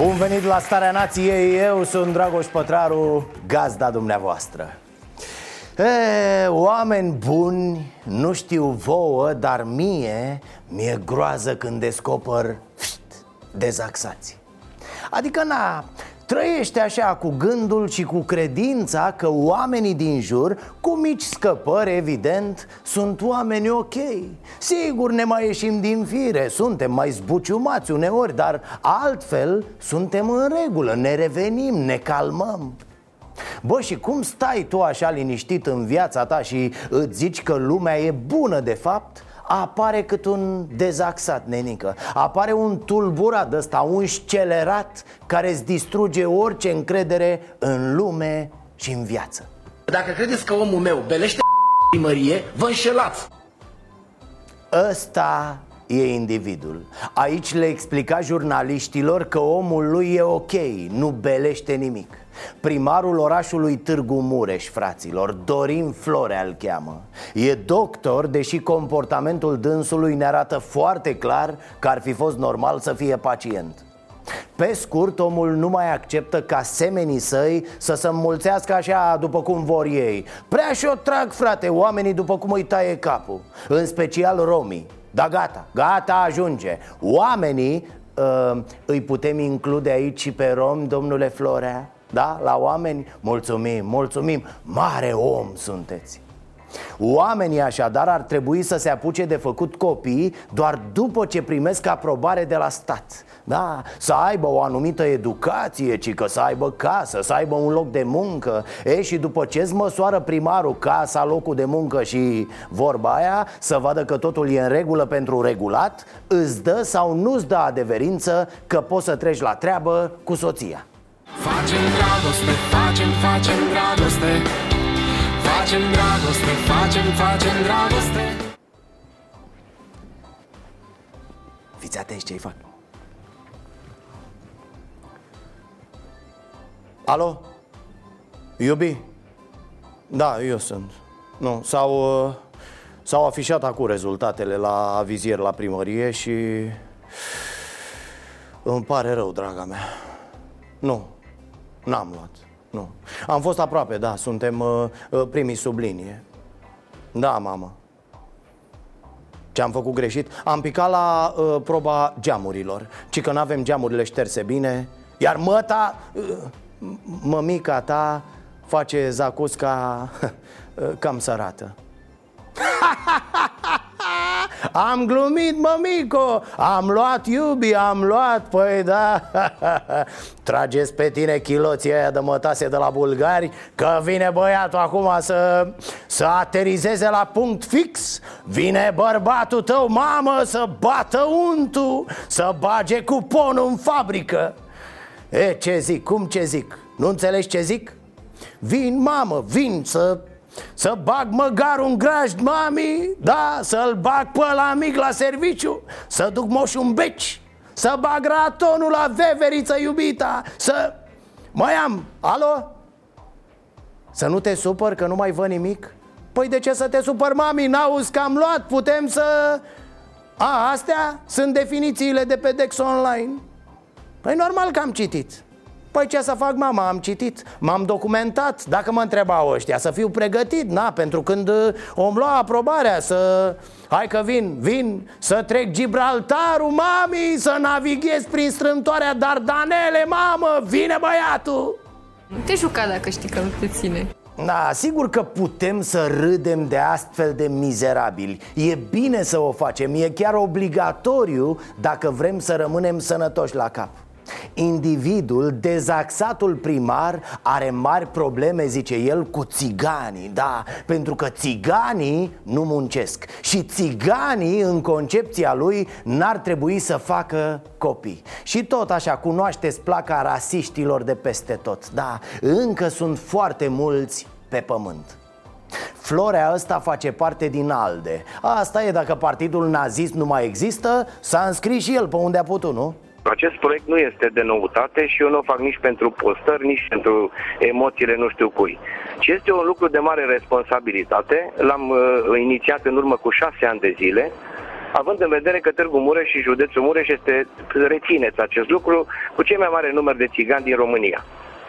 Bun venit la Starea Nației, eu sunt Dragoș Pătraru, gazda dumneavoastră. E, Oameni buni, nu știu vouă, dar mie mi-e groază când descoper pst, dezaxați. Adică na, trăiește așa cu gândul și cu credința că oamenii din jur, cu mici scăpări evident, sunt oameni ok Sigur ne mai ieșim din fire, suntem mai zbuciumați uneori, dar altfel suntem în regulă, ne revenim, ne calmăm Bă, și cum stai tu așa liniștit în viața ta și îți zici că lumea e bună de fapt? Apare cât un dezaxat, nenică. Apare un tulburat ăsta, un scelerat Care îți distruge orice încredere în lume și în viață. Dacă credeți că omul meu belește primărie, vă înșelați. Ăsta e individul. Aici le explica jurnaliștilor că omul lui e ok, nu belește nimic Primarul orașului Târgu Mureș, fraților, Dorin Florea îl cheamă. E doctor, deși comportamentul dânsului ne arată foarte clar că ar fi fost normal să fie pacient. Pe scurt, omul nu mai acceptă ca semenii săi să se înmulțească așa după cum vor ei. Prea și-o trag, frate, oamenii după cum îi taie capul. În special romii. Da gata, gata ajunge. Oamenii, uh, îi putem include aici și pe rom, domnule Florea? Da? La oameni? Mulțumim, mulțumim. Mare om sunteți. Oamenii așadar ar trebui să se apuce de făcut copii doar după ce primesc aprobare de la stat. Da, să aibă o anumită educație, ci că să aibă casă, să aibă un loc de muncă. E, și după ce îți măsoară primarul casa, locul de muncă și vorba aia Să vadă că totul e în regulă pentru regulat Îți dă sau nu-ți dă adeverință că poți să treci la treabă cu soția Facem dragoste, facem, facem dragoste. Facem dragoste, facem, facem dragoste. Fiți atenți ce-i fac. Alo? Iubi? Da, eu sunt. Nu, s-au, uh, s-au afișat acum rezultatele la avizier la primărie și Îmi pare rău, draga mea. Nu, n-am luat Nu, am fost aproape, da, suntem uh, uh, primii sub linie. Da, mamă. Ce am făcut greșit? Am picat la uh, proba geamurilor. Ci că n-avem geamurile șterse bine. Iar măta, uh, mămica ta face zacusca uh, cam sărată Am glumit, mămico Am luat iubi, am luat Păi da Trageți pe tine chiloții aia de mătase de la bulgari Că vine băiatul acum să, să aterizeze la punct fix Vine bărbatul tău, mamă, să bată untul Să bage cuponul în fabrică E, ce zic, cum ce zic? Nu înțelegi ce zic? Vin, mamă, vin să să bag măgarul în grajd, mami Da, să-l bag pe la mic la serviciu Să duc moșul în beci Să bag ratonul la veveriță iubita Să... Mai am, alo? Să nu te supăr că nu mai văd nimic? Păi de ce să te supăr, mami? N-auzi că am luat, putem să... A, astea sunt definițiile de pe Dex Online Păi normal că am citit Păi ce să fac, mama, am citit, m-am documentat. Dacă mă întrebau ăștia, să fiu pregătit Na, pentru când uh, om lua aprobarea Să... Hai că vin, vin Să trec Gibraltarul, mami Să navighez prin strâmtoarea Dardanele, mamă Vine băiatul! Nu te juca dacă știi că nu te ține. Da, sigur că putem să râdem de astfel de mizerabili. E bine să o facem, e chiar obligatoriu dacă vrem să rămânem sănătoși la cap Individul, dezaxatul primar, are mari probleme, zice el, cu țiganii Da, pentru că țiganii nu muncesc. Și țiganii, în concepția lui, n-ar trebui să facă copii. Și tot așa, cunoașteți placa rasiștilor de peste tot Da, încă sunt foarte mulți pe pământ. Florea ăsta face parte din ALDE. Asta e dacă partidul nazist nu mai există S-a înscris și el pe unde a putut, nu? Acest proiect nu este de noutate și eu nu o fac nici pentru postări, nici pentru emoțiile nu știu cui. Și este un lucru de mare responsabilitate. L-am uh, inițiat în urmă cu șase ani de zile, având în vedere că Târgu Mureș și județul Mureș este, rețineți acest lucru, cu cel mai mare număr de țigani din România.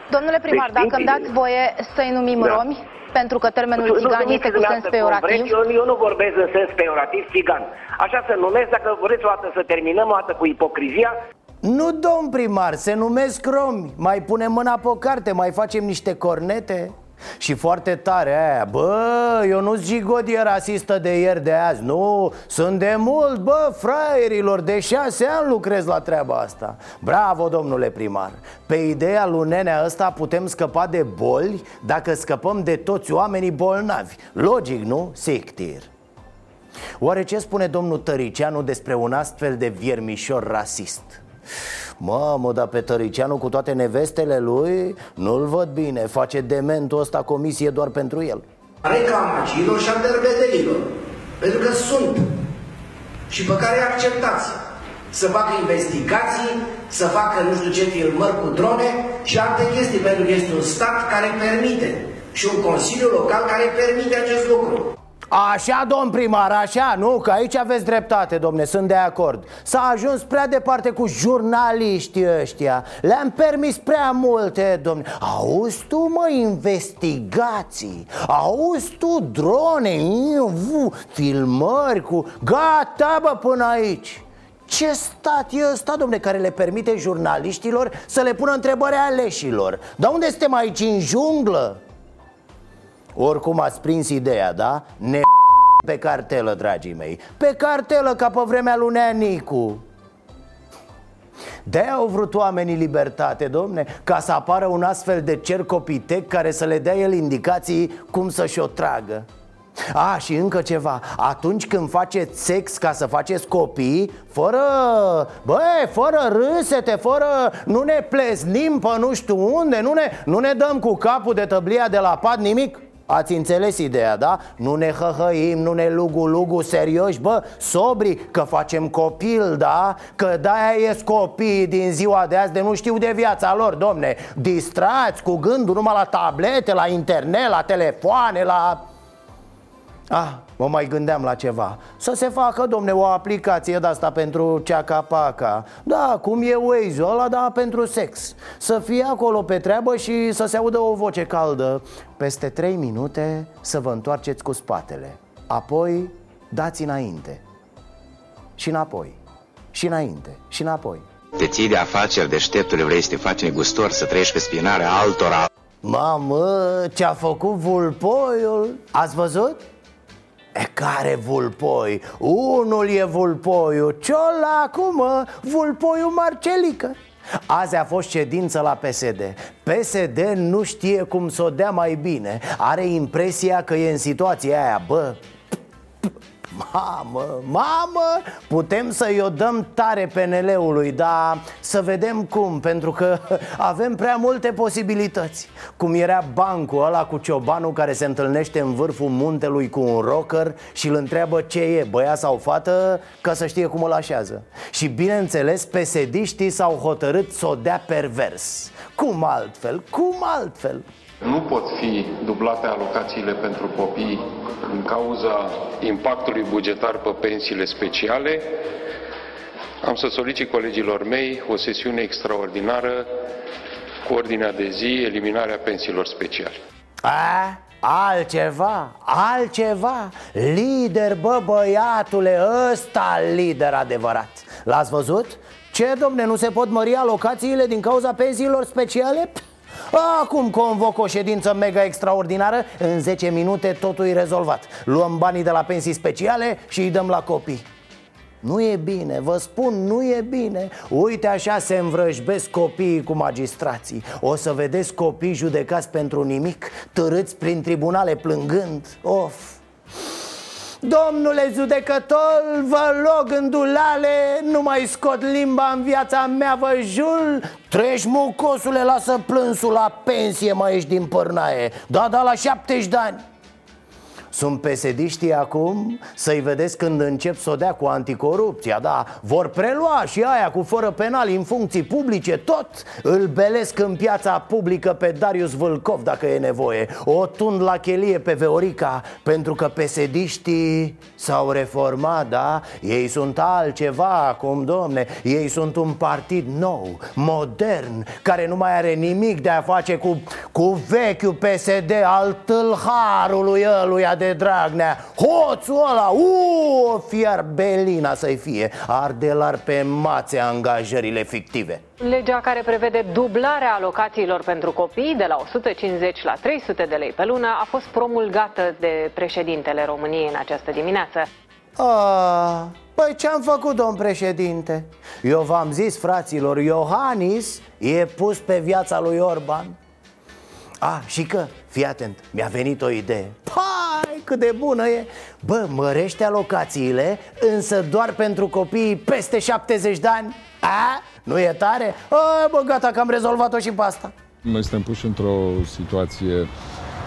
Domnule primar, deci, dacă îmi dați voie să-i numim da. romi, pentru că termenul țigan este cu sens peorativ? Eu, eu nu vorbesc în sens peorativ țigan. Așa să numesc, dacă vreți o dată să terminăm o dată cu ipocrizia, nu, domn primar, se numesc romi. Mai punem mâna pe o carte, mai facem niște cornete. Și foarte tare aia Bă, eu nu zigodie rasistă de ieri de azi Nu, sunt de mult, bă, fraierilor De șase ani lucrez la treaba asta. Bravo, domnule primar. Pe ideea lui nenea ăsta putem scăpa de boli Dacă scăpăm de toți oamenii bolnavi. Logic, nu? Sictir. Oare ce spune domnul Tăricianu despre un astfel de viermișor rasist? Mamă, dar pe Tăricianu cu toate nevestele lui Nu-l văd bine. Face dementul ăsta comisie doar pentru el. Reclamacilor și a derbedelilor Pentru că sunt Și pe care acceptați. Să facă investigații Să facă nu știu ce filmări cu drone Și alte chestii Pentru că este un stat care permite Și un consiliu local care permite acest lucru Așa, domn primar, așa, nu? Că aici aveți dreptate, domne, sunt de acord S-a ajuns prea departe cu jurnaliștii ăștia Le-am permis prea multe, domne Auzi tu, mă, investigații Auzi tu, drone, filmări cu... Gata, bă, până aici ce stat e ăsta, domne, care le permite jurnaliștilor să le pună întrebări aleșilor? Dar unde suntem aici, în junglă? Oricum ați prins ideea, da? Ne pe cartelă, dragii mei. Pe cartelă ca pe vremea lui Nicu de au vrut oamenii libertate, domne Ca să apară un astfel de cer copitec Care să le dea el indicații cum să-și o tragă. A, și încă ceva. Atunci când faceți sex ca să faceți copii Fără, băi, fără râsete, fără Nu ne pleznim pe nu știu unde Nu ne, nu ne dăm cu capul de tăblia de la pat, nimic Ați înțeles ideea, da? Nu ne hăhăim, nu ne lugu-lugu serioși, bă, sobri, că facem copil, da? Că de-aia ies copii din ziua de azi de nu știu de viața lor, domne Distrați cu gândul numai la tablete, la internet, la telefoane, la... Ah, mă mai gândeam la ceva. Să se facă, domne, o aplicație de asta pentru ceaca-paca. Da, cum e Waze-ul ăla, da, pentru sex. Să fie acolo pe treabă și să se audă o voce caldă. Peste trei minute să vă întoarceți cu spatele. Apoi dați înainte. Și înapoi. Și înainte. Și înapoi. Te ții de afaceri deșteptule, vrei să te faci negustor, să trăiești pe spinarea altora. Mamă, ce-a făcut vulpoiul? Ați văzut? E care vulpoi? Unul e vulpoiul Ciolacu, mă, vulpoiul Marcelică. Azi a fost ședință la PSD PSD nu știe cum să o dea mai bine. Are impresia că e în situația aia Bă, Mamă, mamă, putem să-i o dăm tare PNL-ului Dar să vedem cum, pentru că avem prea multe posibilități. Cum era bancul ăla cu ciobanul care se întâlnește în vârful muntelui cu un rocker Și îl întreabă ce e, băiat sau fată, ca să știe cum îl așează. Și bineînțeles, pesediștii s-au hotărât să o dea pervers. Cum altfel, cum altfel? Nu pot fi dublate alocațiile pentru copii din cauza impactului bugetar pe pensiile speciale. Am să solicit colegilor mei o sesiune extraordinară cu ordinea de zi eliminarea pensiilor speciale. A? Altceva, altceva Lider, bă băiatule, ăsta lider adevărat L-ați văzut? Ce, domne, nu se pot mări alocațiile din cauza pensiilor speciale? Pff. Acum convoc o ședință mega extraordinară. În 10 minute totul e rezolvat. Luăm banii de la pensii speciale și îi dăm la copii. Nu e bine, vă spun, nu e bine. Uite așa se învrăjbesc copiii cu magistrații. O să vedeți copii judecați pentru nimic Târâți prin tribunale plângând. Of Domnule judecător, vă rog în dulale Nu mai scot limba în viața mea, vă jur. Treci mucosule, lasă plânsul la pensie, mai ești din părnaie Da, da, la 70 de ani sunt pesediștii acum? Să-i vedeți când încep să o dea cu anticorupția Da, vor prelua și aia cu fără penal în funcții publice Tot îl belesc în piața publică pe Darius Vâlcov dacă e nevoie. O tund la chelie pe Veorica Pentru că pesediștii s-au reformat, da? Ei sunt altceva acum, domne. Ei sunt un partid nou, modern Care nu mai are nimic de a face cu, cu vechiul PSD al tâlharului ăluia de Dragnea. Hoțul ăla, uuu, fiar Belina să-i fie. Ardelar pe mațe angajările fictive. Legea care prevede dublarea alocațiilor pentru copii de la 150 la 300 de lei pe lună a fost promulgată de președintele României în această dimineață. A, păi ce-am făcut, domn președinte? Eu v-am zis, fraților, Iohannis e pus pe viața lui Orban. A, și că, fii atent, mi-a venit o idee. Pai, cât de bună e Bă, mărește alocațiile, însă doar pentru copiii peste 70 de ani A, nu e tare? A, bă, gata că am rezolvat-o și pe asta Noi suntem puși într-o situație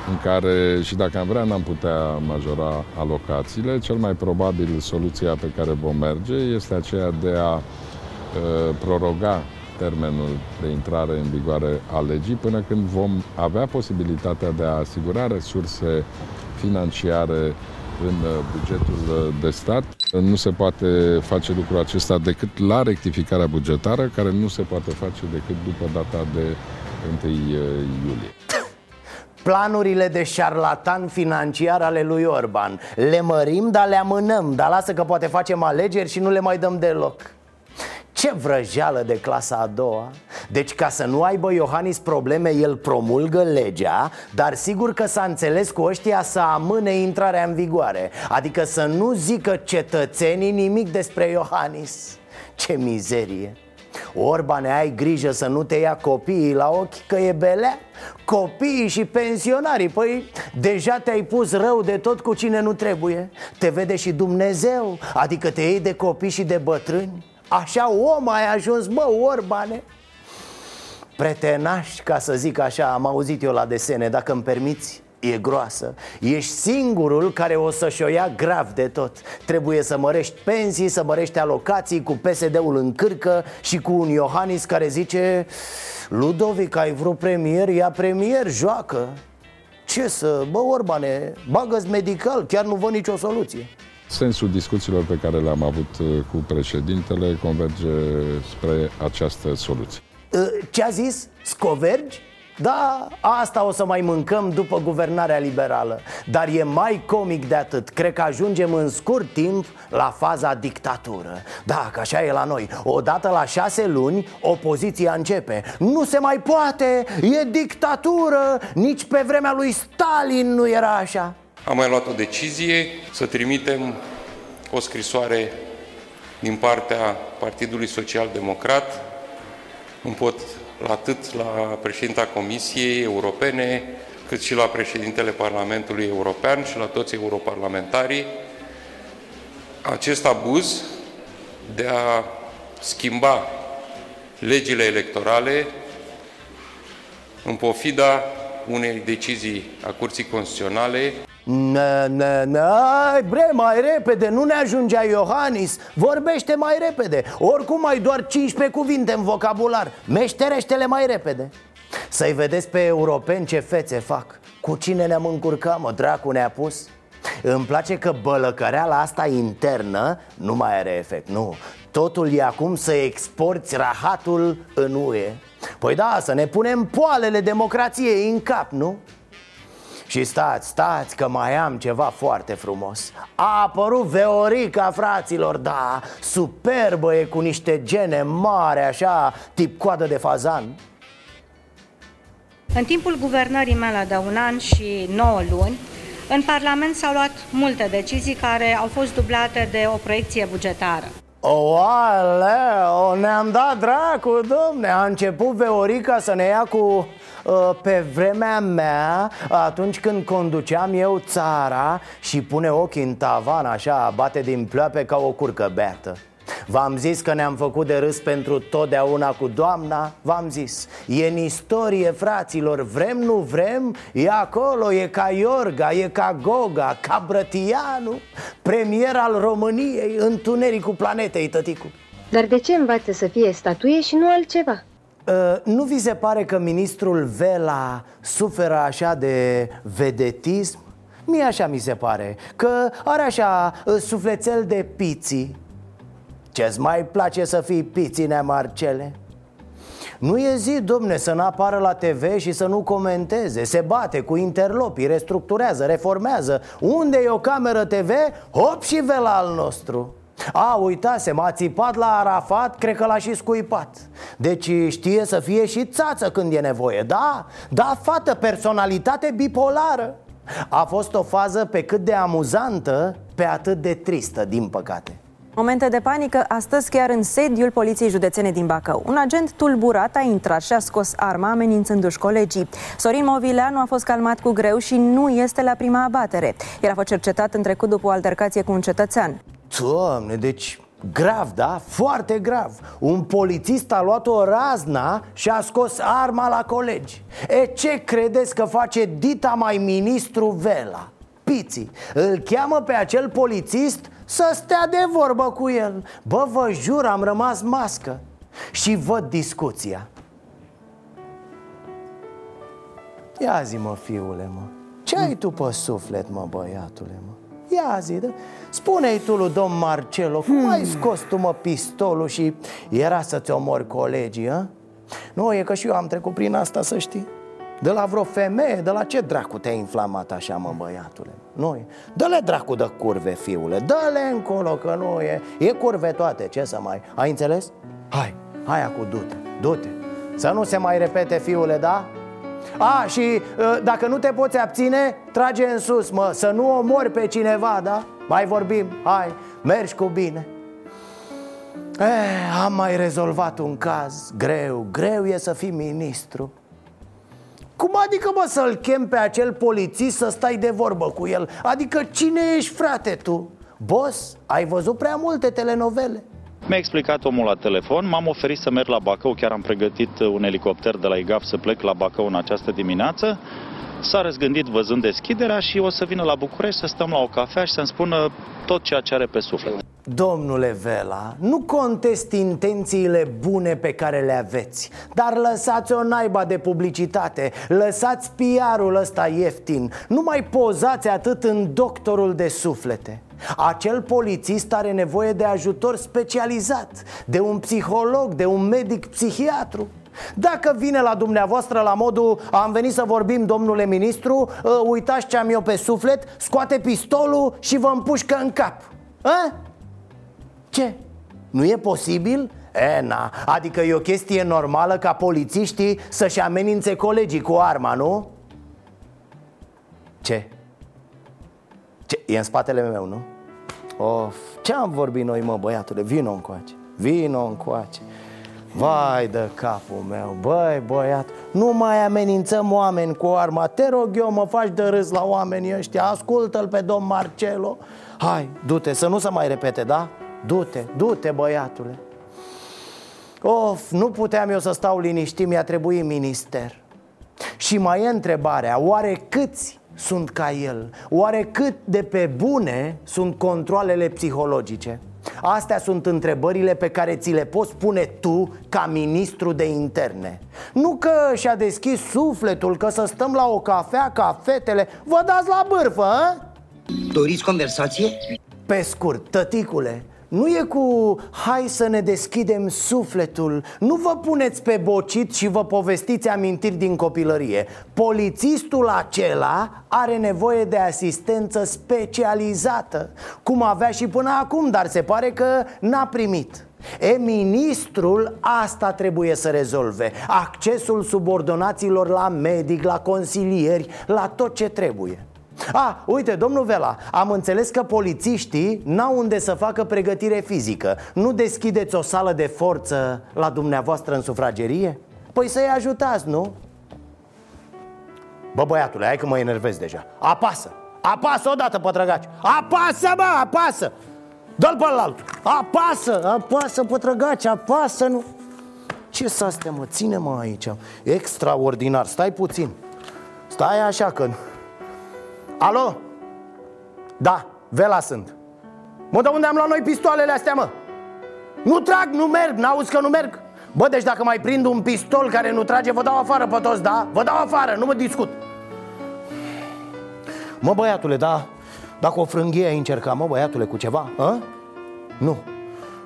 în care și dacă am vrea n-am putea majora alocațiile. Cel mai probabil soluția pe care vom merge este aceea de a uh, proroga termenul de intrare în vigoare a legii până când vom avea posibilitatea de a asigura resurse financiare în bugetul de stat. Nu se poate face lucrul acesta decât la rectificarea bugetară, care nu se poate face decât după data de 1 iulie. Planurile de șarlatan financiar ale lui Orban. Le mărim, dar le amânăm. Dar lasă că poate facem alegeri și nu le mai dăm deloc ce vrăjeală de clasa a doua. Deci ca să nu aibă Iohannis probleme El promulgă legea Dar sigur că s-a înțeles cu ăștia să amâne intrarea în vigoare. Adică să nu zică cetățenii nimic despre Iohannis. Ce mizerie. Orbane, ai grijă să nu te ia copiii la ochi că e belea? Copiii și pensionarii, păi deja te-ai pus rău de tot cu cine nu trebuie. Te vede și Dumnezeu, adică te iei de copii și de bătrâni Așa om ai ajuns, mă, Orbane Pretenaș, ca să zic așa, am auzit eu la desene, dacă îmi permiți e groasă. Ești singurul care o să-și o ia grav de tot. Trebuie să mărești pensii, să mărești alocații Cu PSD-ul în cârcă și cu un Iohannis care zice Ludovic, ai vrut premier? Ia premier, joacă. Ce să, bă Orbane, bagă medical, chiar nu văd nicio soluție Sensul discuțiilor pe care le-am avut uh, cu președintele converge spre această soluție. Uh, ce a zis? Scovergi? Da, asta o să mai mâncăm după guvernarea liberală. Dar e mai comic de atât. Cred că ajungem în scurt timp la faza dictatură. Da, că așa e la noi Odată la șase luni, opoziția începe. Nu se mai poate, e dictatură! Nici pe vremea lui Stalin nu era așa am mai luat o decizie să trimitem o scrisoare din partea Partidului Social Democrat, pot atât la președinta Comisiei Europene, cât și la președintele Parlamentului European și la toți europarlamentarii, acest abuz de a schimba legile electorale în pofida unei decizii a Curții Constituționale Na, na, na, bre, mai repede, nu ne ajungea Iohannis. Vorbește mai repede. Oricum mai doar 15 cuvinte în vocabular. Meșterește-le mai repede. Să-i vedeți pe europeni ce fețe fac. Cu cine ne-am încurcat, mă, dracu ne-a pus? Îmi place că bălăcăreala asta internă nu mai are efect, nu. Totul e acum să exporți rahatul în UE Păi da, să ne punem poalele democrației în cap, nu? Și stați, stați că mai am ceva foarte frumos A apărut Veorica, fraților, da Superbă e cu niște gene mari, așa, tip coadă de fazan În timpul guvernării mele de un an și 9 luni în Parlament s-au luat multe decizii care au fost dublate de o proiecție bugetară. Oaleo, ne-am dat dracu, domne A început Veorica să ne ia cu uh, pe vremea mea Atunci când conduceam eu țara Și pune ochii în tavan așa Bate din ploape ca o curcă beată. V-am zis că ne-am făcut de râs pentru totdeauna cu doamna V-am zis. E în istorie, fraților Vrem, nu vrem E acolo, e ca Iorga, e ca Goga Ca Brătianu Premier al României Întunericul planetei, tăticu Dar de ce învață să fie statuie și nu altceva? Uh, nu vi se pare că ministrul Vela suferă așa de vedetism? Mie așa mi se pare Că are așa uh, sufletel de piții. Ce-ți mai place să fii piține, Marcele? Nu e zi, domne, să nu apară la TV și să nu comenteze. Se bate cu interlopii, restructurează, reformează. Unde e o cameră TV, hop și vela al nostru a, uitase, m-a țipat la Arafat, cred că l-a și scuipat Deci știe să fie și țață când e nevoie Da, da, fată, personalitate bipolară A fost o fază pe cât de amuzantă, pe atât de tristă, din păcate Momente de panică astăzi chiar în sediul Poliției Județene din Bacău. Un agent tulburat a intrat și a scos arma amenințându-și colegii. Sorin Movileanu a fost calmat cu greu și nu este la prima abatere. El a fost cercetat în trecut după o altercație cu un cetățean. Doamne, deci Grav, da? Foarte grav. Un polițist a luat o razna și a scos arma la colegi. E ce credeți că face dita mai ministru Vela? Piții. Îl cheamă pe acel polițist să stea de vorbă cu el. Bă, vă jur, am rămas mască. Și văd discuția. Ia zi, mă, fiule, mă. Ce ai tu pe suflet, mă, băiatule, mă? Ia zi, da? Spune-i tu lui domn Marcelo Cum hmm. ai scos tu, mă, pistolul și era să-ți omori colegii, a? Nu, e că și eu am trecut prin asta, să știi de la vreo femeie, de la ce dracu te-ai inflamat așa, mă, băiatule? Nu e. Dă-le dracu de curve, fiule, dă-le încolo, că nu e E curve toate, ce să mai... Ai înțeles? Hai, hai acu, du-te, du-te Să nu se mai repete, fiule, da? A, și ă, dacă nu te poți abține, trage în sus, mă Să nu omori pe cineva, da? Mai vorbim, hai, mergi cu bine Eh, am mai rezolvat un caz Greu, greu e să fii ministru cum adică, mă, să-l chem pe acel polițist să stai de vorbă cu el? Adică cine ești, frate, tu? Boss, ai văzut prea multe telenovele mi-a explicat omul la telefon, m-am oferit să merg la Bacău, chiar am pregătit un elicopter de la IGAF să plec la Bacău în această dimineață. S-a răzgândit văzând deschiderea și o să vină la București să stăm la o cafea și să-mi spună tot ceea ce are pe suflet. Domnule Vela, nu contest intențiile bune pe care le aveți Dar lăsați o naiba de publicitate Lăsați PR-ul ăsta ieftin Nu mai pozați atât în doctorul de suflete acel polițist are nevoie de ajutor specializat De un psiholog, de un medic psihiatru dacă vine la dumneavoastră la modul Am venit să vorbim, domnule ministru uh, Uitați ce am eu pe suflet Scoate pistolul și vă împușcă în cap a? Ce? Nu e posibil? E, na, adică e o chestie normală ca polițiștii să-și amenințe colegii cu arma, nu? Ce? Ce? E în spatele meu, nu? Of, ce am vorbit noi, mă, băiatule? Vino încoace, vino încoace Vai de capul meu, băi băiat Nu mai amenințăm oameni cu arma Te rog eu, mă faci de râs la oamenii ăștia Ascultă-l pe domn Marcelo Hai, du-te, să nu se mai repete, da? Du-te, du-te băiatule Of, nu puteam eu să stau liniștit, mi-a trebuit minister Și mai e întrebarea, oare câți sunt ca el? Oare cât de pe bune sunt controlele psihologice? Astea sunt întrebările pe care ți le poți pune tu ca ministru de interne Nu că și-a deschis sufletul, că să stăm la o cafea ca fetele Vă dați la bârfă, a? Doriți conversație? Pe scurt, tăticule, nu e cu hai să ne deschidem sufletul. Nu vă puneți pe bocit și vă povestiți amintiri din copilărie. Polițistul acela are nevoie de asistență specializată Cum avea și până acum, dar se pare că n-a primit. E, ministrul asta trebuie să rezolve. Accesul subordonaților la medic, la consilieri, la tot ce trebuie A, uite, domnul Vela, am înțeles că polițiștii n-au unde să facă pregătire fizică. Nu deschideți o sală de forță la dumneavoastră în sufragerie? Păi să-i ajutați, nu? Bă, băiatule, hai că mă enervez deja. Apasă, apasă odată, pătrăgaci! Apasă, bă, apasă! Dă-l pe alt. Apasă, apasă, pătrăgaci, apasă, nu? Ce să astea, mă, ține-mă aici. Extraordinar, stai puțin. Stai așa că... Alo? Da, Vela sunt Mă, de unde am luat noi pistoalele astea, mă? Nu trag, nu merg, n-auzi că nu merg? Bă, deci dacă mai prind un pistol care nu trage, vă dau afară pe toți, da? Vă dau afară, nu mă discut Mă, băiatule, da, dacă o frânghie ai încerca, mă, băiatule, cu ceva, a? Nu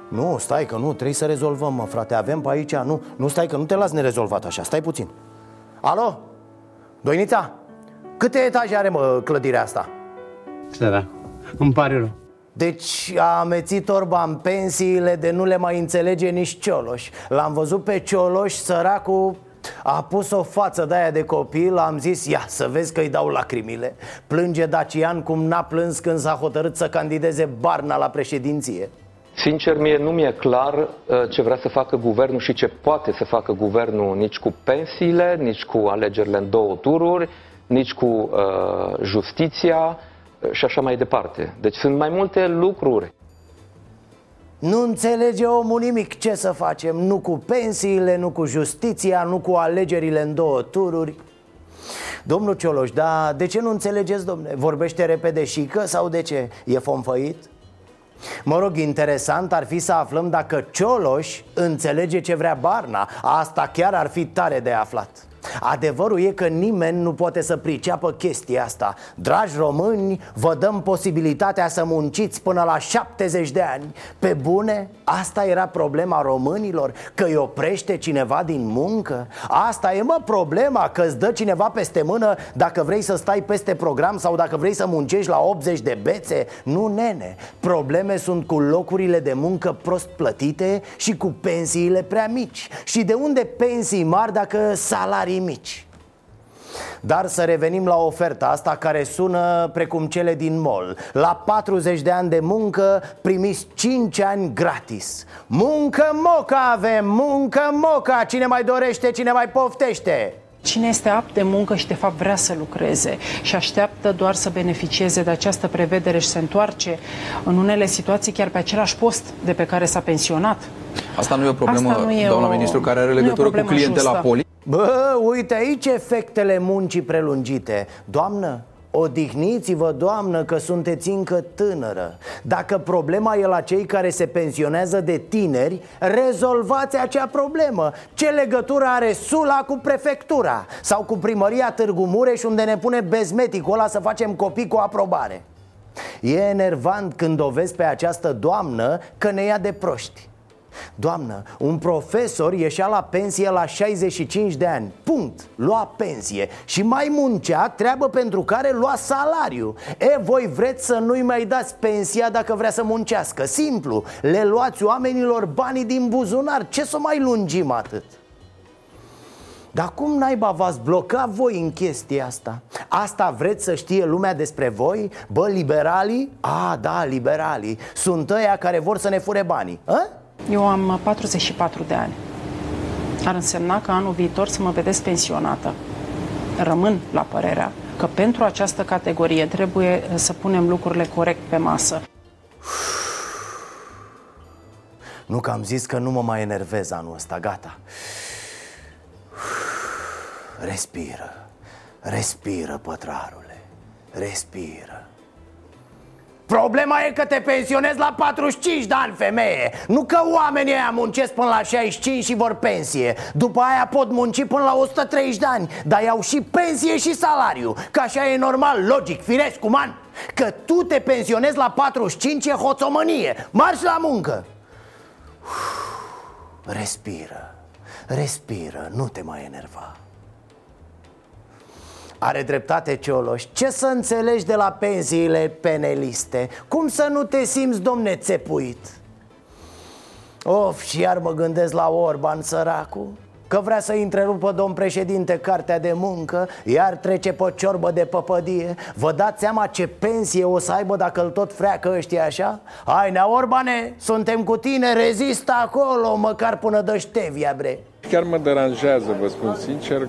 Nu, stai că nu, trebuie să rezolvăm, mă, frate Avem pe aici, nu, nu stai că nu te las nerezolvat așa Stai puțin Alo? Doinița? Câte etaje are, mă, clădirea asta? Da, da, îmi pare rău. Deci a amețit Orban pensiile de nu le mai înțelege nici Cioloș. L-am văzut pe Cioloș, săracul a pus o față de aia de copil, am zis, ia să vezi că îi dau lacrimile. Plânge Dacian cum n-a plâns când s-a hotărât să candideze Barna la președinție. Sincer, mie nu mi-e clar uh, ce vrea să facă guvernul și ce poate să facă guvernul nici cu pensiile, nici cu alegerile în două tururi, nici cu uh, justiția uh, și așa mai departe. Deci sunt mai multe lucruri. Nu înțelege omul nimic ce să facem Nu cu pensiile, nu cu justiția, nu cu alegerile în două tururi Domnul Cioloș, dar de ce nu înțelegeți, domne? Vorbește repede și că sau de ce? E fomfăit? Mă rog, interesant ar fi să aflăm dacă Cioloș înțelege ce vrea Barna Asta chiar ar fi tare de aflat Adevărul e că nimeni nu poate să priceapă chestia asta Dragi români, vă dăm posibilitatea să munciți până la 70 de ani Pe bune, asta era problema românilor? Că îi oprește cineva din muncă? Asta e mă problema, că îți dă cineva peste mână dacă vrei să stai peste program Sau dacă vrei să muncești la 80 de bețe? Nu, nene, probleme sunt cu locurile de muncă prost plătite și cu pensiile prea mici Și de unde pensii mari dacă salarii mici. Dar să revenim la oferta asta care sună precum cele din mall. La 40 de ani de muncă primiți 5 ani gratis. Muncă moca avem, muncă moca. Cine mai dorește, cine mai poftește? Cine este apt de muncă și de fapt vrea să lucreze și așteaptă doar să beneficieze de această prevedere și se întoarce în unele situații chiar pe același post de pe care s-a pensionat. Asta nu e o problemă, nu e doamna o... ministru, care are legătură cu clientela politic? Bă, uite aici efectele muncii prelungite. Doamnă, Odihniți-vă, doamnă, că sunteți încă tânără. Dacă problema e la cei care se pensionează de tineri Rezolvați acea problemă. Ce legătură are Sula cu prefectura? Sau cu primăria Târgu Mureș unde ne pune bezmeticul ăla să facem copii cu aprobare? E enervant când o vezi pe această doamnă că ne ia de proști Doamnă, un profesor ieșea la pensie la 65 de ani Punct, lua pensie Și mai muncea, treabă pentru care lua salariu E, voi vreți să nu-i mai dați pensia dacă vrea să muncească Simplu, le luați oamenilor banii din buzunar Ce să mai lungim atât? Dar cum naiba v-ați bloca voi în chestia asta? Asta vreți să știe lumea despre voi? Bă, liberalii? A, da, liberalii Sunt ăia care vor să ne fure banii a? Eu am 44 de ani. Ar însemna că anul viitor să mă vedeți pensionată. Rămân la părerea că pentru această categorie trebuie să punem lucrurile corect pe masă. Nu că am zis că nu mă mai enervez anul ăsta, gata Respiră, respiră, pătrarule, respiră Problema e că te pensionezi la 45 de ani, femeie. Nu că oamenii ăia muncesc până la 65 și vor pensie. După aia pot munci până la 130 de ani Dar iau și pensie și salariu Că așa e normal, logic, firesc, uman. Că tu te pensionezi la 45 e hoțomănie Marș la muncă. Respiră, respiră, nu te mai enerva are dreptate Cioloș Ce să înțelegi de la pensiile peneliste? Cum să nu te simți, domne, țepuit? Of, și iar mă gândesc la Orban, săracu Că vrea să întrerupă domn președinte cartea de muncă Iar trece pe ciorbă de păpădie Vă dați seama ce pensie o să aibă dacă îl tot freacă ăștia așa? Hai, nea Orbane, suntem cu tine, rezistă acolo Măcar până dă ștevia, bre Chiar mă deranjează, vă spun sincer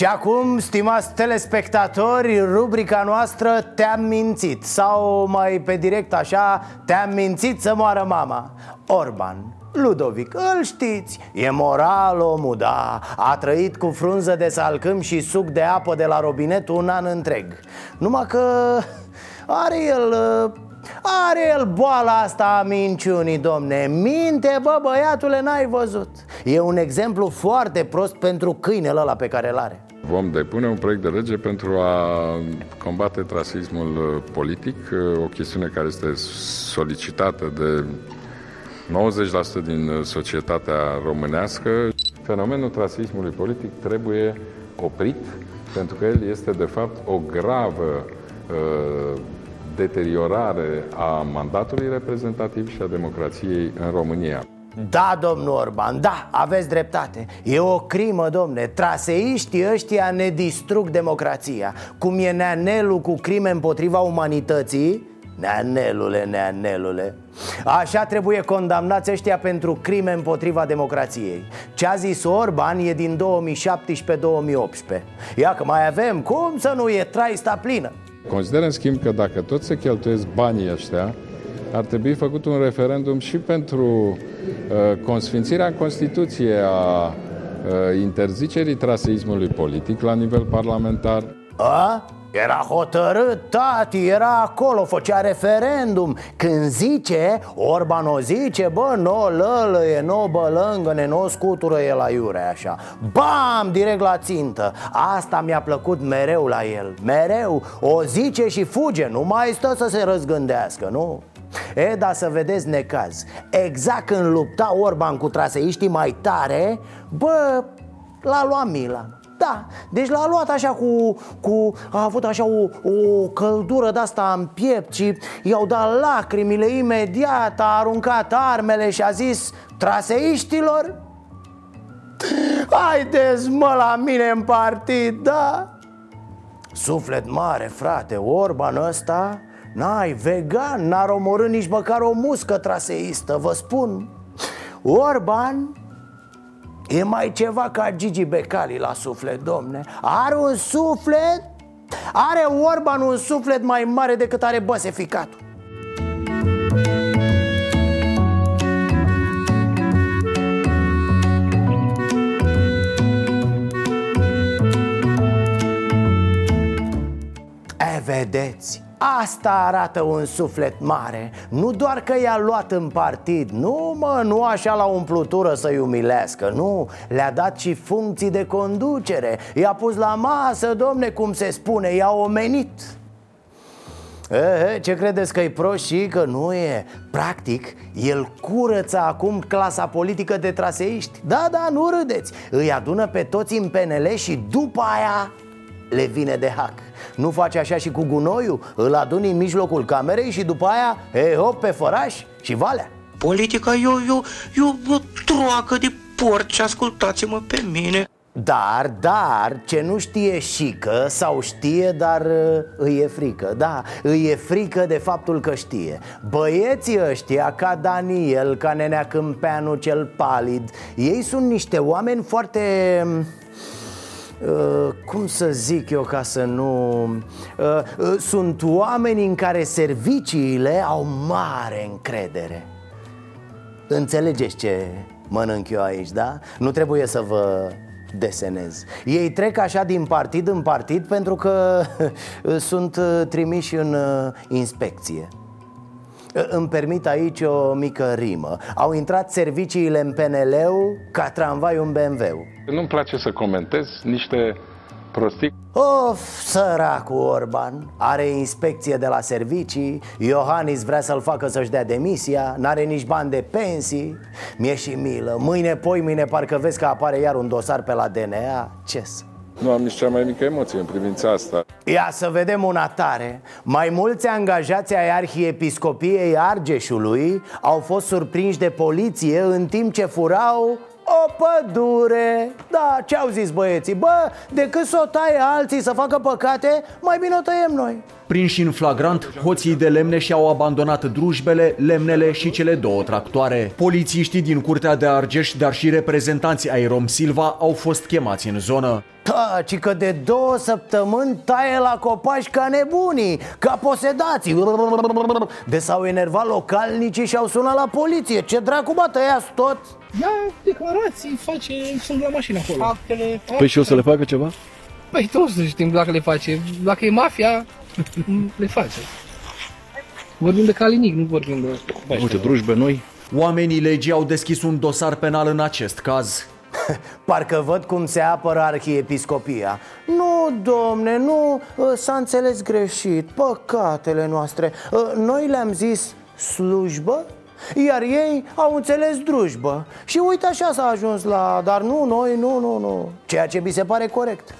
Și acum, stimați telespectatori, rubrica noastră Te-am mințit. Sau mai pe direct așa, Te-am mințit să moară mama. Orban, Ludovic, îl știți, e moral omul, da. A trăit cu frunză de salcâm și suc de apă de la robinet un an întreg. Numai că are el are el boala asta a minciunii, domne. Minte, bă, băiatule, n-ai văzut. E un exemplu foarte prost pentru câinele ăla pe care îl are Vom depune un proiect de lege pentru a combate trasismul politic, o chestiune care este solicitată de 90% din societatea românească. Fenomenul trasismului politic trebuie oprit, pentru că el este, de fapt, o gravă uh, deteriorare a mandatului reprezentativ și a democrației în România. Da, domnul Orban, da, aveți dreptate. E o crimă, domne. Traseiștii ăștia ne distrug democrația. Cum e neanelul cu crime împotriva umanității? Neanelule, neanelule. Așa trebuie condamnați ăștia pentru crime împotriva democrației. Ce a zis Orban e din 2017-2018 Ia că mai avem, cum să nu? E traista plină. Consider în schimb că dacă tot se cheltuiesc banii ăștia ar trebui făcut un referendum și pentru uh, consfințirea în Constituție a uh, interzicerii traseismului politic la nivel parlamentar. A? Era hotărât, tati, era acolo, făcea referendum Când zice, Orban o zice, bă, no lălăie, no bălângăne, no scutură e la iure așa Bam, direct la țintă Asta mi-a plăcut mereu la el, mereu O zice și fuge, nu mai stă să se răzgândească, nu? E, dar să vedeți necaz Exact când lupta Orban cu traseiștii mai tare Bă, l-a luat Milan da, deci l-a luat așa cu, cu A avut așa o, o căldură de-asta în piept Și i-au dat lacrimile imediat A aruncat armele și a zis Traseiștilor Haideți mă la mine în partid, da? Suflet mare, frate, Orban ăsta N-ai, vegan, n-ar omorâ nici măcar o muscă traseistă, vă spun. Orban e mai ceva ca Gigi Becali la suflet, domne. Are un suflet, are Orban un suflet mai mare decât are băseficatul. E, vedeți, Asta arată un suflet mare. Nu doar că i-a luat în partid. Nu mă, nu așa la umplutură să-i umilească Nu, le-a dat și funcții de conducere. I-a pus la masă, domne, cum se spune I-a omenit. E, ce credeți că e prost și că nu e? Practic, el curăță acum clasa politică de traseiști. Da, da, nu râdeți. Îi adună pe toți în PNL și după aia le vine de hack Nu face așa și cu gunoiul? Îl aduni în mijlocul camerei și după aia Hei hop pe făraș și valea. Politica e o, e, o, o troacă de porci, ascultați-mă pe mine. Dar, dar, ce nu știe șică sau știe, dar uh, îi e frică Da, îi e frică de faptul că știe. Băieții ăștia, ca Daniel, ca Nenea Câmpeanu cel palid Ei sunt niște oameni foarte Uh, cum să zic eu ca să nu... Uh, uh, sunt oameni în care serviciile au mare încredere. Înțelegeți ce mănânc eu aici, da? Nu trebuie să vă desenez. Ei trec așa din partid în partid pentru că sunt trimiși în inspecție îmi permit aici o mică rimă. Au intrat serviciile în pnl ca tramvai un BMW Nu-mi place să comentez niște prostii. Of, săracul Orban. Are inspecție de la servicii. Iohannis vrea să-l facă să-și dea demisia. N-are nici bani de pensii. Mi-e și milă. Mâine, poi, mâine parcă vezi că apare iar un dosar pe la DNA Ce să Nu am nici cea mai mică emoție în privința asta. Ia să vedem una tare Mai mulți angajați ai Arhiepiscopiei Argeșului Au fost surprinși de poliție în timp ce furau o pădure Da, ce au zis băieții? Bă, decât să o taie alții să facă păcate Mai bine o tăiem noi Prinși în flagrant, hoții de lemne și-au abandonat drujbele, lemnele și cele două tractoare. Polițiștii din Curtea de Argeș, dar și reprezentanții ai Rom Silva au fost chemați în zonă. Da, ci că de două săptămâni taie la copaci ca nebunii, ca posedații De s-au enervat localnicii și au sunat la poliție Ce dracu bă, tăiați tot? Ia declarații, face, sunt la mașină acolo Actele, Păi și o să le facă ceva? Păi toți să știm dacă le face Dacă e mafia, le face. Vorbim de calinic, nu vorbim de... Uite, drujbe noi. Oamenii legii au deschis un dosar penal în acest caz. Parcă văd cum se apără arhiepiscopia. Nu, domne, nu, ă, s-a înțeles greșit Păcatele noastre. Ă, Noi le-am zis slujbă iar ei au înțeles drujbă. Și uite așa s-a ajuns la... Dar nu, noi, nu, nu, nu. Ceea ce mi se pare corect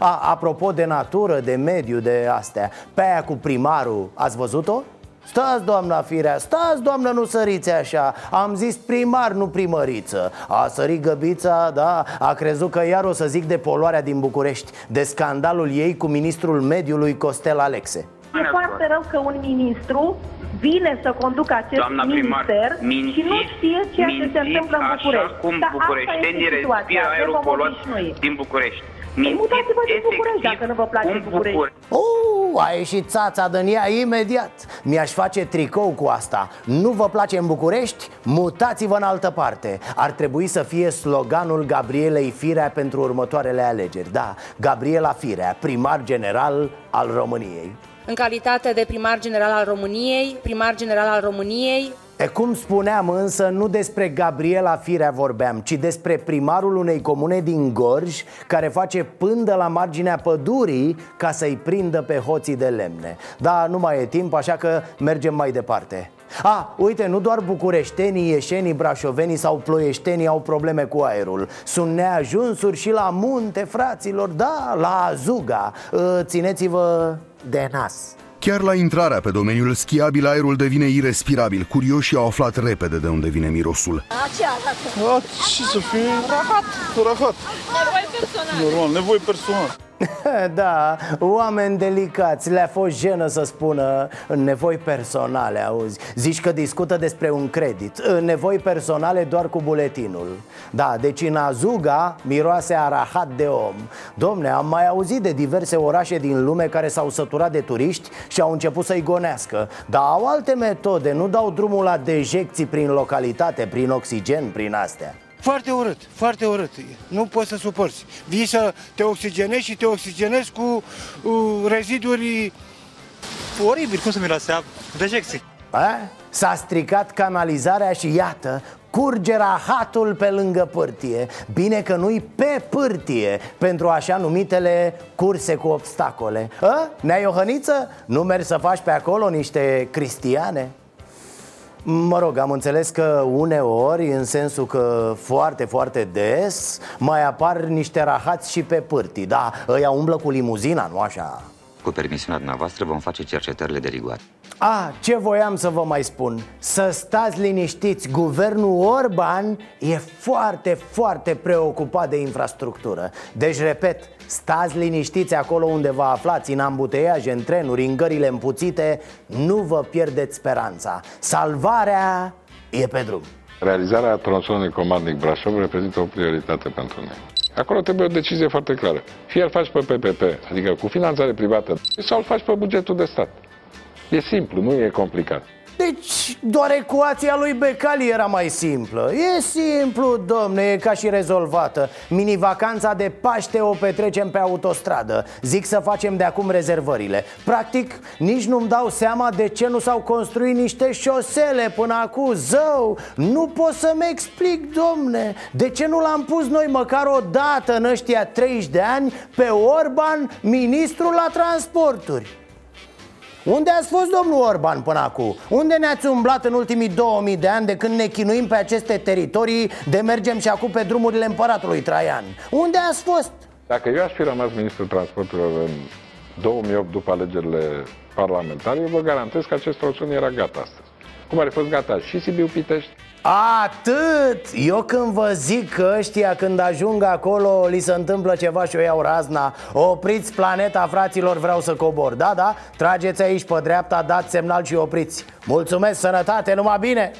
a, Apropo de natură, de mediu, de astea Pe aia cu primarul, ați văzut-o? Stați, doamna Firea, stați, doamnă, nu săriți așa Am zis primar, nu primăriță A sărit găbița, da A crezut că iar o să zic de poluarea din București De scandalul ei cu ministrul mediului Costel Alexe E foarte rău că un ministru vine să conducă acest Doamna primar, minister mințiți, și nu știe ceea ce se mințiți întâmplă în București. Așa cum Dar asta bucureștenii este situația, respiră de aerul vom poluat obișnui. din București. Păi mutați-vă din București dacă nu vă place București. Uh, a ieșit țața din ea imediat. Mi-aș face tricou cu asta. Nu vă place în București? Mutați-vă în altă parte. Ar trebui să fie sloganul Gabrielei Firea pentru următoarele alegeri. Da, Gabriela Firea, primar general al României. În calitate de primar general al României, primar general al României, E cum spuneam însă, nu despre Gabriela Firea vorbeam Ci despre primarul unei comune din Gorj Care face pândă la marginea pădurii Ca să-i prindă pe hoții de lemne. Da, nu mai e timp, așa că mergem mai departe. A, uite, nu doar bucureștenii, ieșenii, brașovenii sau ploieștenii au probleme cu aerul. Sunt neajunsuri și la munte, fraților, da, la Azuga. Țineți-vă de nas Chiar la intrarea pe domeniul schiabil, aerul devine irrespirabil. Curioșii au aflat repede de unde vine mirosul. A, ce să fie? Rahat. Rahat. nevoi personale. Normal, nevoi personal. Da, oameni delicați, le-a fost jenă să spună nevoi personale, auzi. Zici că discută despre un credit, nevoi personale doar cu buletinul. Da, deci în Azuga miroase a rahat de om. Domne, am mai auzit de diverse orașe din lume care s-au săturat de turiști și au început să-i gonească. Dar au alte metode, nu dau drumul la dejecții prin localitate, prin oxigen, prin astea Foarte urât, foarte urât. Nu poți să suporți. Vii să te oxigenezi și te oxigenezi cu uh, reziduri Oribil, cum să miroase a dejecții. A? S-a stricat canalizarea și iată Curge rahatul pe lângă pârtie Bine că nu-i pe pârtie Pentru așa numitele curse cu obstacole A? Nea Iohăniță? Nu mergi să faci pe acolo niște cristiane? Mă rog, am înțeles că uneori, în sensul că foarte, foarte des Mai apar niște rahați și pe pârtii Da, ăia umblă cu limuzina, nu așa? Cu permisiunea dumneavoastră vom face cercetările de rigoare. A, ce voiam să vă mai spun Să stați liniștiți Guvernul Orban e foarte, foarte preocupat de infrastructură Deci, repet, stați liniștiți acolo unde vă aflați În ambuteiaje, în trenuri, în gările împuțite Nu vă pierdeți speranța Salvarea e pe drum Realizarea tronsonului comarnic Brașov reprezintă o prioritate pentru noi. Acolo trebuie o decizie foarte clară. Fie îl faci pe PPP, adică cu finanțare privată, sau îl faci pe bugetul de stat. E simplu, nu e complicat. Deci doar ecuația lui Becali era mai simplă. E simplu, domne, e ca și rezolvată. Mini-vacanța de Paște o petrecem pe autostradă. Zic să facem de acum rezervările. Practic, nici nu-mi dau seama de ce nu s-au construit niște șosele până acum. Zău, nu pot să-mi explic, domne. De ce nu l-am pus noi măcar o dată în ăștia 30 de ani Pe Orban, ministrul la transporturi unde ați fost, domnul Orban, până acum? Unde ne-ați umblat în ultimii 2000 de ani de când ne chinuim pe aceste teritorii de mergem și acum pe drumurile împăratului Traian? Unde ați fost? Dacă eu aș fi rămas ministrul transporturilor în 2008 după alegerile parlamentare, eu vă garantez că acest tronson era gata astăzi. Cum ar fi fost gata și Sibiu Pitești, Atât! Eu când vă zic că ăștia când ajung acolo li se întâmplă ceva și o iau razna. Opriți planeta, fraților, vreau să cobor. Da, da, trageți aici pe dreapta, dați semnal și opriți. Mulțumesc, sănătate, numai bine!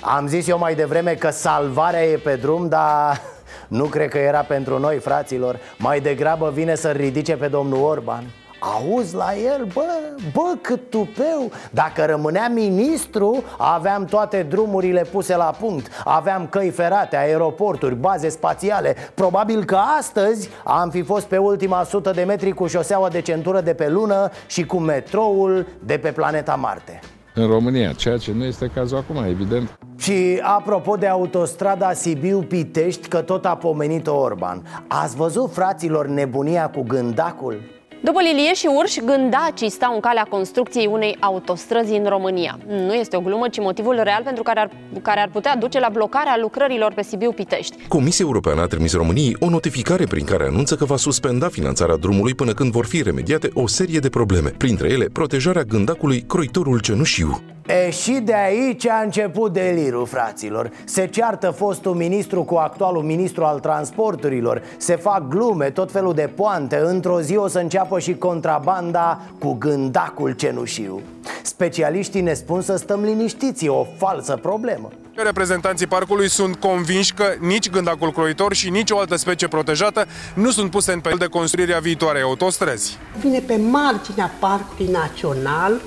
Am zis eu mai devreme că salvarea e pe drum, dar nu cred că era pentru noi, fraților. Mai degrabă vine să ridice pe domnul Orban Auzi la el, bă, bă, cât tupeu Dacă rămânea ministru, aveam toate drumurile puse la punct Aveam căi ferate, aeroporturi, baze spațiale Probabil că astăzi am fi fost pe ultima sută de metri cu șoseaua de centură de pe lună Și cu metroul de pe planeta Marte în România, ceea ce nu este cazul acum, evident. Și apropo de autostrada Sibiu-Pitești, că tot a pomenit Orban Ați văzut, fraților, nebunia cu gândacul? După Lilie și Urș, gândacii stau în calea construcției unei autostrăzi în România. Nu este o glumă, ci motivul real pentru care ar, care ar putea duce la blocarea lucrărilor pe Sibiu-Pitești. Comisia Europeană a trimis României o notificare prin care anunță că va suspenda finanțarea drumului până când vor fi remediate o serie de probleme, printre ele protejarea gândacului Croitorul Cenușiu. E, și de aici a început delirul, fraților. Se ceartă fostul ministru cu actualul ministru al transporturilor. Se fac glume, tot felul de poante. Într-o zi o să înceapă și contrabanda cu gândacul cenușiu. Specialiștii ne spun să stăm liniștiți, e o falsă problemă. Reprezentanții parcului sunt convinși că nici gândacul croitor și nici o altă specie protejată nu sunt puse în pericol de construirea viitoarei autostrăzi. Vine pe marginea parcului național,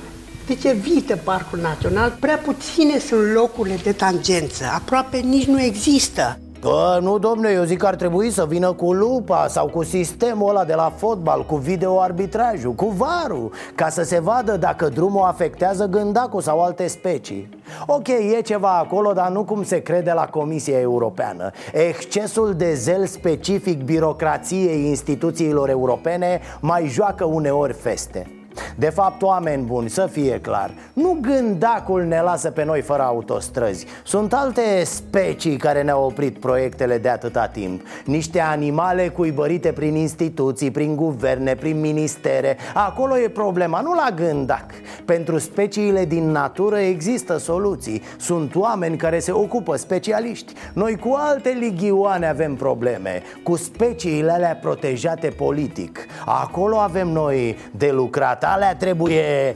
deci evită Parcul Național. Prea puține sunt locurile de tangență, aproape nici nu există. Bă, nu, domne, eu zic că ar trebui să vină cu lupa sau cu sistemul ăla de la fotbal, cu videoarbitrajul, cu varul Ca să se vadă dacă drumul afectează gândacul sau alte specii Ok, e ceva acolo, dar nu cum se crede la Comisia Europeană Excesul de zel specific birocrației instituțiilor europene mai joacă uneori feste de fapt, oameni buni, să fie clar Nu gândacul ne lasă pe noi fără autostrăzi. Sunt alte specii care ne-au oprit proiectele de atâta timp. Niște animale cuibărite prin instituții, prin guverne, prin ministere. Acolo e problema, nu la gândac. Pentru speciile din natură există soluții. Sunt oameni care se ocupă, specialiști. Noi cu alte ligioane avem probleme Cu speciile alea protejate politic. Acolo avem noi de lucrat alea trebuie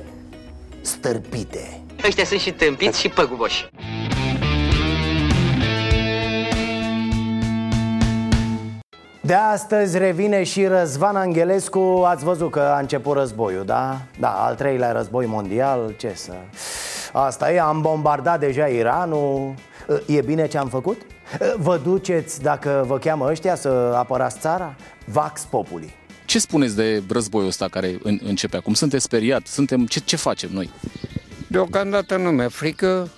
stârpite Ăștia sunt și tâmpiți și păguboși De astăzi revine și Răzvan Angelescu Ați văzut că a început războiul, da? Da, al treilea război mondial, ce să... Asta e, am bombardat deja Iranul E bine ce am făcut? Vă duceți, dacă vă cheamă ăștia, să apărați țara? Vax Populi ce spuneți de războiul ăsta care începe acum? Sunteți speriat? Suntem... Ce, ce facem noi? Deocamdată nu mi-e frică,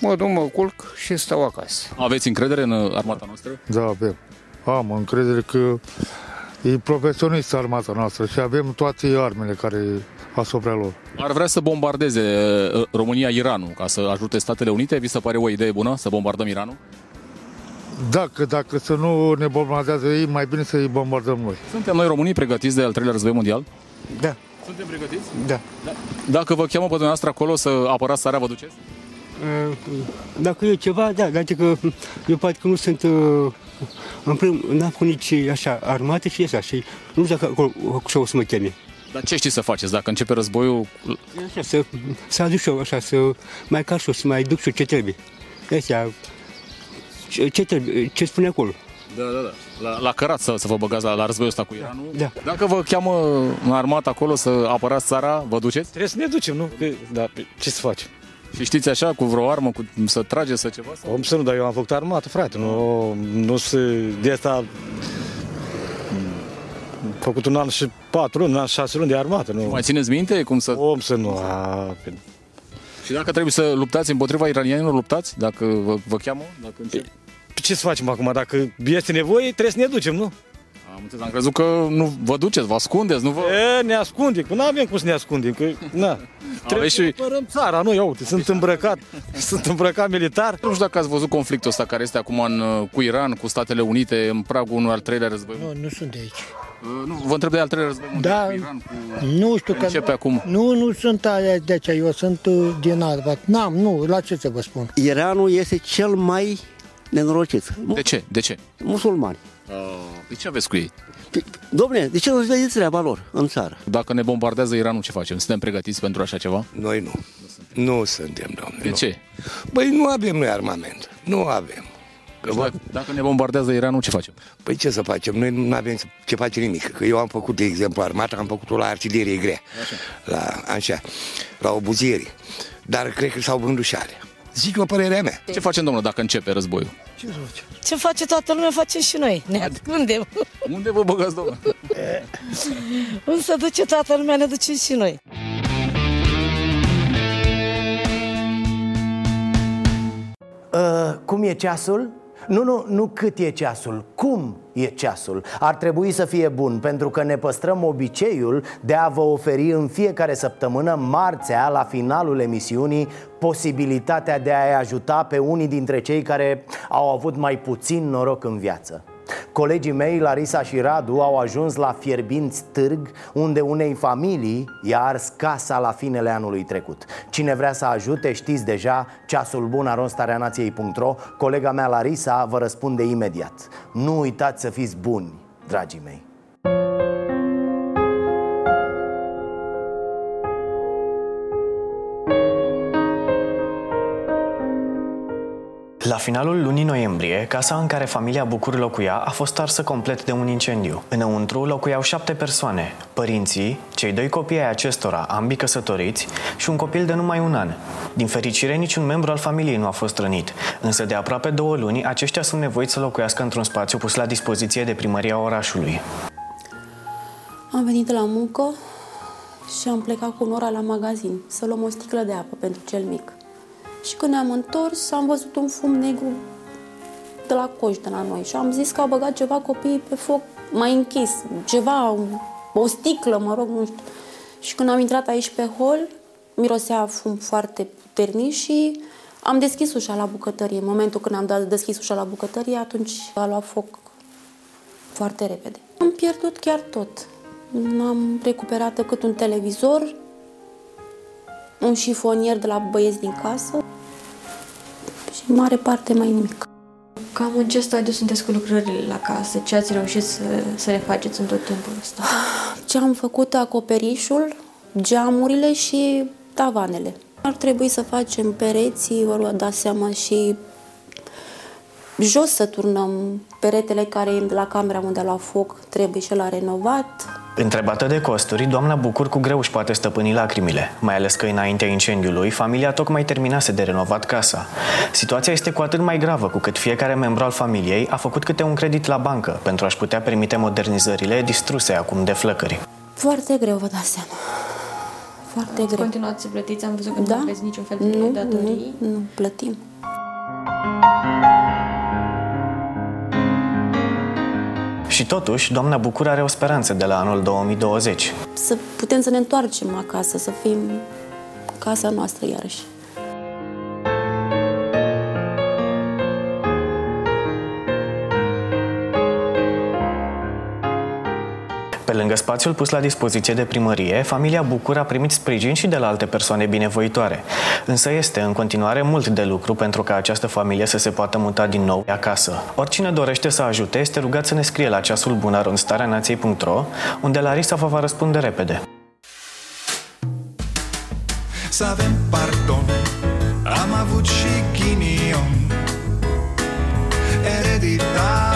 mă duc, mă culc și stau acasă. Aveți încredere în armata noastră? Da, avem. Am încredere că e profesionist armata noastră și avem toate armele care asupra lor. Ar vrea să bombardeze uh, România Iranul ca să ajute Statele Unite? Vi se pare o idee bună să bombardăm Iranul? Dacă, dacă să nu ne bombardează ei, mai bine să îi bombardăm noi. Suntem noi românii pregătiți de al treilea război mondial? Da. Suntem pregătiți? Da. da. Dacă vă cheamă pe dumneavoastră acolo să apărați țara, vă duceți? Dacă e ceva, da, dar că eu poate că nu sunt în prim, n-am făcut nici așa armate și așa și nu știu dacă acolo o să mă cheme. Dar ce știți să faceți dacă începe războiul? Așa, să, să aduc și eu, așa, să mai car și să mai duc și ce trebuie. Așa, ce, trebuie, ce spune acolo. Da, da, da. La, la cărat să, să vă băgați la, la războiul ăsta cu Iranul. Da. Dacă vă cheamă în armată acolo să apărați țara, vă duceți? Trebuie să ne ducem, nu? Că, da, ce să facem? Și știți așa, cu vreo armă, cu, să trage, să ceva? Sau? Om să nu, dar eu am făcut armată, frate. Nu, nu se, de asta făcut un an și patru luni, un an și șase luni de armată. Nu. Mai țineți minte cum să... Om să nu. A, și dacă trebuie să luptați împotriva iranienilor, luptați? Dacă vă, vă cheamă? Dacă încep? ce să facem acum? Dacă este nevoie, trebuie să ne ducem, nu? Am înțeles, am crezut că nu vă duceți, vă ascundeți, nu vă... E, ne ascunde, că nu avem cum să ne ascundem, că, na, trebuie și- să apărăm țara, nu, ia uite, sunt îmbrăcat, sunt îmbrăcat militar. Nu știu dacă ați văzut conflictul ăsta care este acum în, uh, cu Iran, cu Statele Unite, în pragul unui al treilea război. Nu, nu sunt de aici. Uh, Nu, vă întreb de al treilea război mondial Da, cu Iran, cu... nu știu că... Începe acum. Nu, nu sunt aia de aici, eu sunt uh, din Arbat. N-am, nu, la ce să vă spun? Iranul este cel mai nenorocit. De ce? De ce? Musulmani. De ce aveți cu ei? Domne, de ce nu-ți vezi treaba lor în țară? Dacă ne bombardează Iranul, ce facem? Suntem pregătiți pentru așa ceva? Noi nu. Nu suntem, domnule. De nu. ce? Băi, nu avem noi armament. Nu avem. Că Deci vă... dacă, dacă ne bombardează Iranul, ce facem? Păi ce să facem? Noi nu avem ce face nimic. Că eu am făcut, de exemplu, armata, am făcut-o la artilerie grea. La, așa, la obuzieri. Dar cred că s-au vândut și alea. Zic eu părerea mea. Ce facem, domnule, dacă începe războiul? Ce face toată lumea, facem și noi. Ne ascundem. Unde vă băgați, domnule? Unde se duce toată lumea, ne ducem și noi. Uh, cum e ceasul? Nu, nu, nu cât e ceasul, cum e ceasul. Ar trebui să fie bun, pentru că ne păstrăm obiceiul de a vă oferi în fiecare săptămână, marțea, la finalul emisiunii Posibilitatea de a-i ajuta pe unii dintre cei care au avut mai puțin noroc în viață Colegii mei, Larisa și Radu, au ajuns la Fierbinți Târg, unde unei familii i-a ars casa la finele anului trecut. Cine vrea să ajute, știți deja, ceasul bun aronstareanației.ro Colega mea, Larisa, vă răspunde imediat. Nu uitați să fiți buni, dragii mei. La finalul lunii noiembrie, casa în care familia Bucur locuia a fost arsă complet de un incendiu. Înăuntru locuiau șapte persoane, părinții, cei doi copii ai acestora, ambii căsătoriți, și un copil de numai un an. Din fericire, niciun membru al familiei nu a fost rănit, însă de aproape două luni, aceștia sunt nevoiți să locuiască într-un spațiu pus la dispoziție de primăria orașului. Am venit la muncă și am plecat cu Nora la magazin să luăm o sticlă de apă pentru cel mic. Și când ne-am întors, am văzut un fum negru de la coș de la noi și am zis că au băgat ceva copiii pe foc mai închis, ceva, o sticlă, mă rog, nu știu. Și când am intrat aici pe hol, mirosea fum foarte puternic și am deschis ușa la bucătărie. În momentul când am dat deschis ușa la bucătărie, atunci a luat foc foarte repede. Am pierdut chiar tot. N-am recuperat decât un televizor, un șifonier de la băieți din casă și în mare parte mai nimic. Cam în ce stadiu sunteți cu lucrările la casă? Ce ați reușit să, să le faceți în tot timpul ăsta? Ce am făcut acoperișul, geamurile și tavanele. Ar trebui să facem pereții, vă dați seama și jos să turnăm peretele care e de la camera unde la foc, trebuie și la renovat. Întrebată de costuri, doamna Bucur cu greu își poate stăpâni lacrimile, mai ales că înaintea incendiului, familia tocmai terminase de renovat casa. Situația este cu atât mai gravă cu cât fiecare membru al familiei a făcut câte un credit la bancă pentru a-și putea permite modernizările distruse acum de flăcări. Foarte greu, vă dați seama. Foarte Ați greu. continuat să plătiți? Am văzut că Da? nu aveți niciun fel de Nu, datorii. nu, nu, plătim. Și totuși, doamna Bucur are o speranță de la anul 2020. Să putem să ne întoarcem acasă, să fim casa noastră iarăși. Lângă spațiul pus la dispoziție de primărie, familia Bucur a primit sprijin și de la alte persoane binevoitoare. Însă este în continuare mult de lucru pentru ca această familie să se poată muta din nou acasă. Oricine dorește să ajute este rugat să ne scrie la ceasul bun aronstareanației.ro unde Larisa vă va răspunde repede. Să avem pardon Am avut și ghinion Ereditar